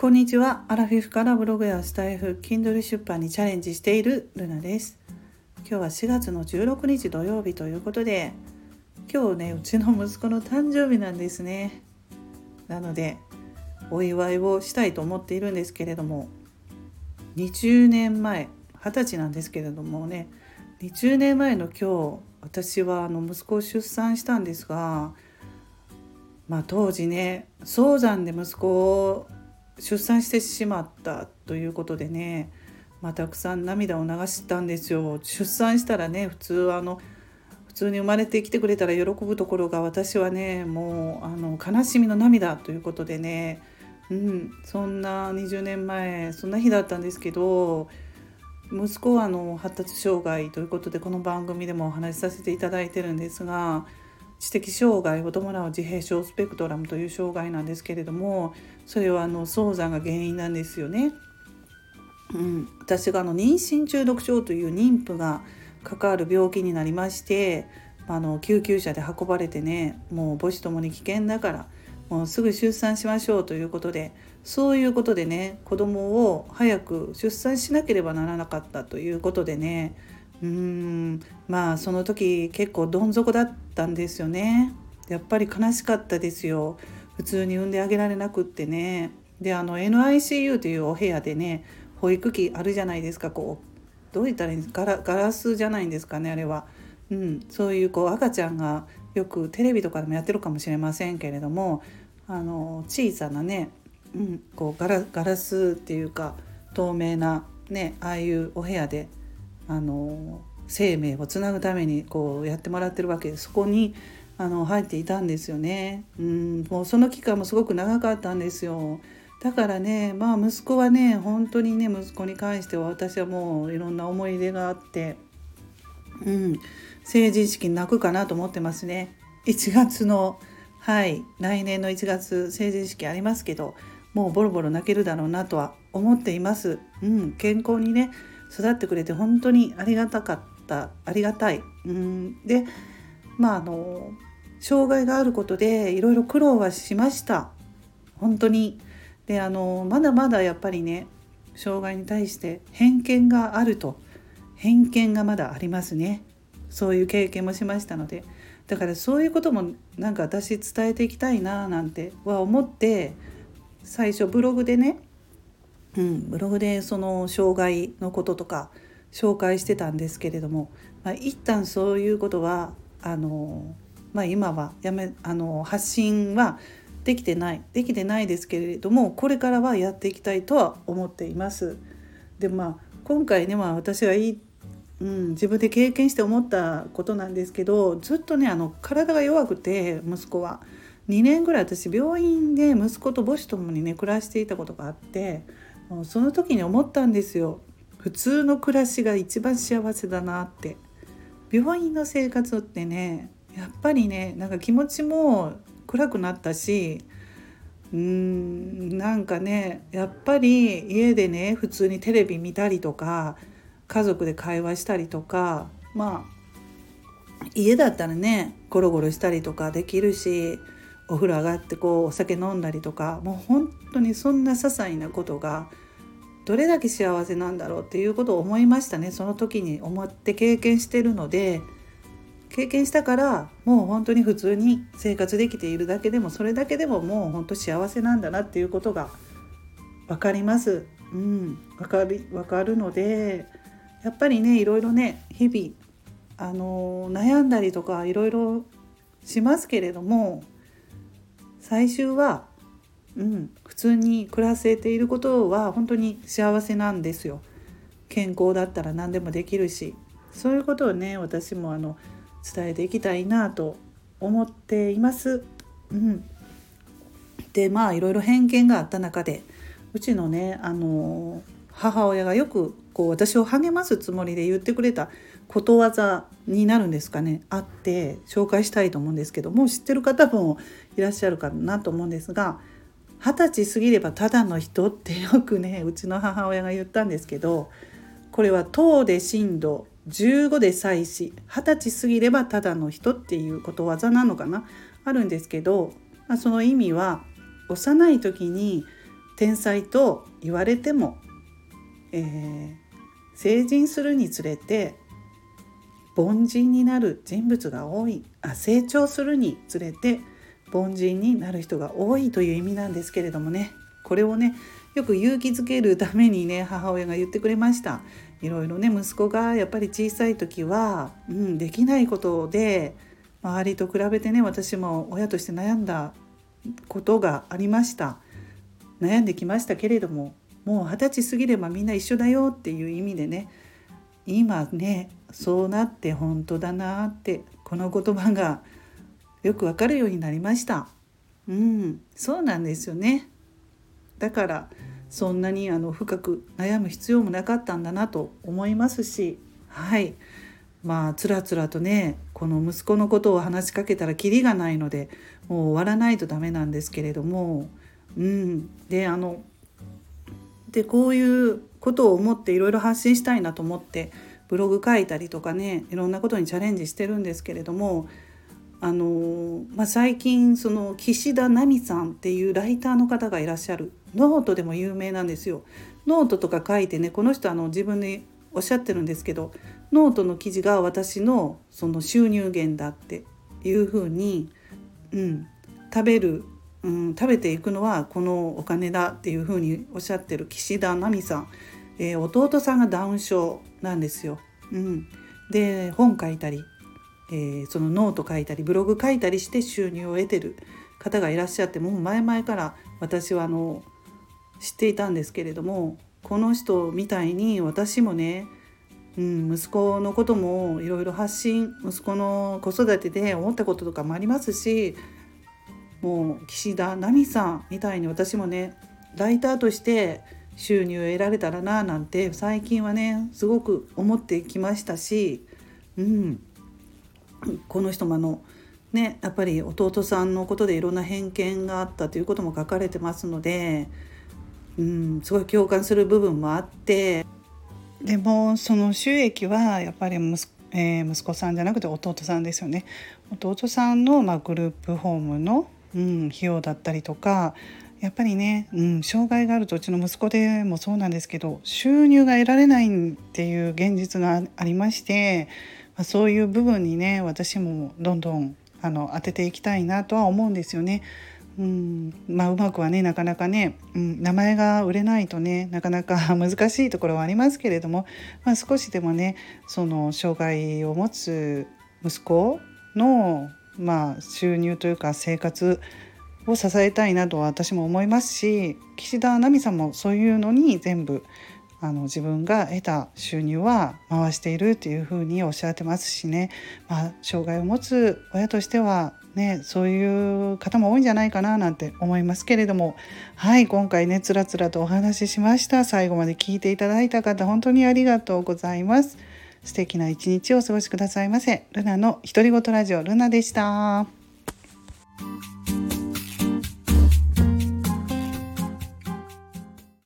こんにちは。アラフィフからブログやスタイフ、Kindle 出版にチャレンジしているルナです。今日は4月の16日土曜日ということで、今日ね、うちの息子の誕生日なんですね。なので、お祝いをしたいと思っているんですけれども、20年前、20歳なんですけれどもね、20年前の今日、私はあの息子を出産したんですが、まあ、当時ね早産で息子を出産してしまったということでね、まあ、たくさん涙を流したんですよ。出産したらね普通あの普通に生まれてきてくれたら喜ぶところが私はねもうあの悲しみの涙ということでね、うん、そんな20年前そんな日だったんですけど息子はあの発達障害ということでこの番組でもお話しさせていただいてるんですが知的障害を伴う自閉症スペクトラムという障害なんですけれどもそれはあの早産が原因なんですよね。うん、私があの妊娠中毒症という妊婦が関わる病気になりましてあの救急車で運ばれてねもう母子ともに危険だからもうすぐ出産しましょうということでそういうことでね子供を早く出産しなければならなかったということでねうん。まあその時結構どん底だったんですよね。やっぱり悲しかったですよ。普通に産んであげられなくってね。であの NICU というお部屋でね保育器あるじゃないですか。こうどう言ったらいいんですか？ガラガラスじゃないんですかねあれは、うん、そういうこう赤ちゃんがよくテレビとかでもやってるかもしれませんけれどもあの小さなね、うん、こうガラガラスっていうか透明なねああいうお部屋であの生命をつなぐためにこうやってもらってるわけでそこにあの入っていたんですよね。うんもうその期間もすごく長かったんですよ。だからねまあ息子はね本当にね息子に関しては私はもういろんな思い出があって、うん、成人式に泣くかなと思ってますね。1月のはい来年の1月成人式ありますけどもうボロボロ泣けるだろうなとは思っています。うん、健康にね育ってくれて本当にありがたかったありがたい。うん。でまああの障害があることでいろいろ苦労はしました。本当に。であのまだまだやっぱりね障害に対して偏見があると。偏見がまだありますね。そういう経験もしましたので。だからそういうこともなんか私伝えていきたいななんては思って最初ブログでねうん、ブログでその障害のこととか紹介してたんですけれども、まあ、一旦そういうことはあの、まあ、今はやめあの発信はできてないできてないですけれどもこれからはやっていきたいとは思っています。でまあ今回ね、まあ、私はいい、うん、自分で経験して思ったことなんですけどずっとねあの体が弱くて息子は2年ぐらい私病院で息子と母子ともにね暮らしていたことがあってもうその時に思ったんですよ。普通の暮らしが一番幸せだなって。病院の生活ってねやっぱりねなんか気持ちも暗くなったしうーんなんかねやっぱり家でね普通にテレビ見たりとか家族で会話したりとかまあ家だったらねゴロゴロしたりとかできるしお風呂上がってこうお酒飲んだりとかもう本当にそんな些細なことがどれだけ幸せなんだろうっていうことを思いましたねその時に思って経験してるので経験したからもう本当に普通に生活できているだけでもそれだけでももう本当幸せなんだなっていうことが分かります。うん、分かる分かるのでやっぱりねいろいろね日々あの悩んだりとかいろいろしますけれども最終は、うん、普通に暮らせていることは本当に幸せなんですよ。健康だったら何でもできるしそういうことをね私もあの伝えていきたいなと思っています。うん、でまあいろいろ偏見があった中でうちのねあの母親がよくこう私を励ますつもりで言ってくれたことわざになるんですかねあって紹介したいと思うんですけどもう知ってる方もいらっしゃるかなと思うんですが二十歳過ぎればただの人ってよくねうちの母親が言ったんですけどこれは「等で震度15で祭祀。二十歳過ぎればただの人」っていうことわざなのかな？あるんですけど、まあ、その意味は幼い時に天才と言われても、えー、成人するにつれて凡人になる人物が多い。あ成長するにつれて凡人になる人が多いという意味なんですけれどもね。これをねよく勇気づけるためにね母親が言ってくれました。いろいろね息子がやっぱり小さい時は、うん、できないことで周りと比べてね私も親として悩んだことがありました。悩んできましたけれどももう二十歳過ぎればみんな一緒だよっていう意味でね今ねそうなって本当だなってこの言葉がよくわかるようになりました。うん。そうなんですよね。だからそんなにあの深く悩む必要もなかったんだなと思いますし。はい。まあつらつらとねこの息子のことを話しかけたらキリがないのでもう終わらないとダメなんですけれども。うん。であのでこういうことを思っていろいろ発信したいなと思ってブログ書いたりとかねいろんなことにチャレンジしてるんですけれどもあのまあ、最近その岸田奈美さんっていうライターの方がいらっしゃるノートでも有名なんですよ。ノートとか書いてねこの人あの自分でおっしゃってるんですけどノートの記事が私のその収入源だっていうふうに、うん、食べる、うん、食べていくのはこのお金だっていうふうにおっしゃってる岸田奈美さん、えー、弟さんがダウン症なんですよ。うん、で本書いたりえー、そのノート書いたりブログ書いたりして収入を得てる方がいらっしゃってもう前々から私はあの知っていたんですけれどもこの人みたいに私もね、うん、息子のこともいろいろ発信息子の子育てで思ったこととかもありますしもう岸田奈美さんみたいに私もねライターとして収入を得られたらななんて最近はねすごく思ってきましたし、うん、この人もあのねやっぱり弟さんのことでいろんな偏見があったということも書かれてますので、うん、すごい共感する部分もあってでもその収益はやっぱり息,、えー、息子さんじゃなくて弟さんですよね。弟さんの、まあ、グループホームの、うん、費用だったりとかやっぱりね、うん、障害があるとうちの息子でもそうなんですけど収入が得られないっていう現実がありましてまあ、そういう部分にね私もどんどんあの当てていきたいなとは思うんですよね。うんまあ、うまくはねなかなかね、うん、名前が売れないとねなかなか 難しいところはありますけれども、まあ、少しでもねその障害を持つ息子の、まあ、収入というか生活を支えたいなと私も思いますし岸田奈美さんもそういうのに全部あの自分が得た収入は回しているっていうふうにおっしゃってますしね、まあ、障害を持つ親としてはねそういう方も多いんじゃないかななんて思いますけれども。はい今回ねつらつらとお話ししました。最後まで聞いていただいた方本当にありがとうございます。素敵な一日をお過ごしくださいませ。ルナの独り言ラジオルナでした。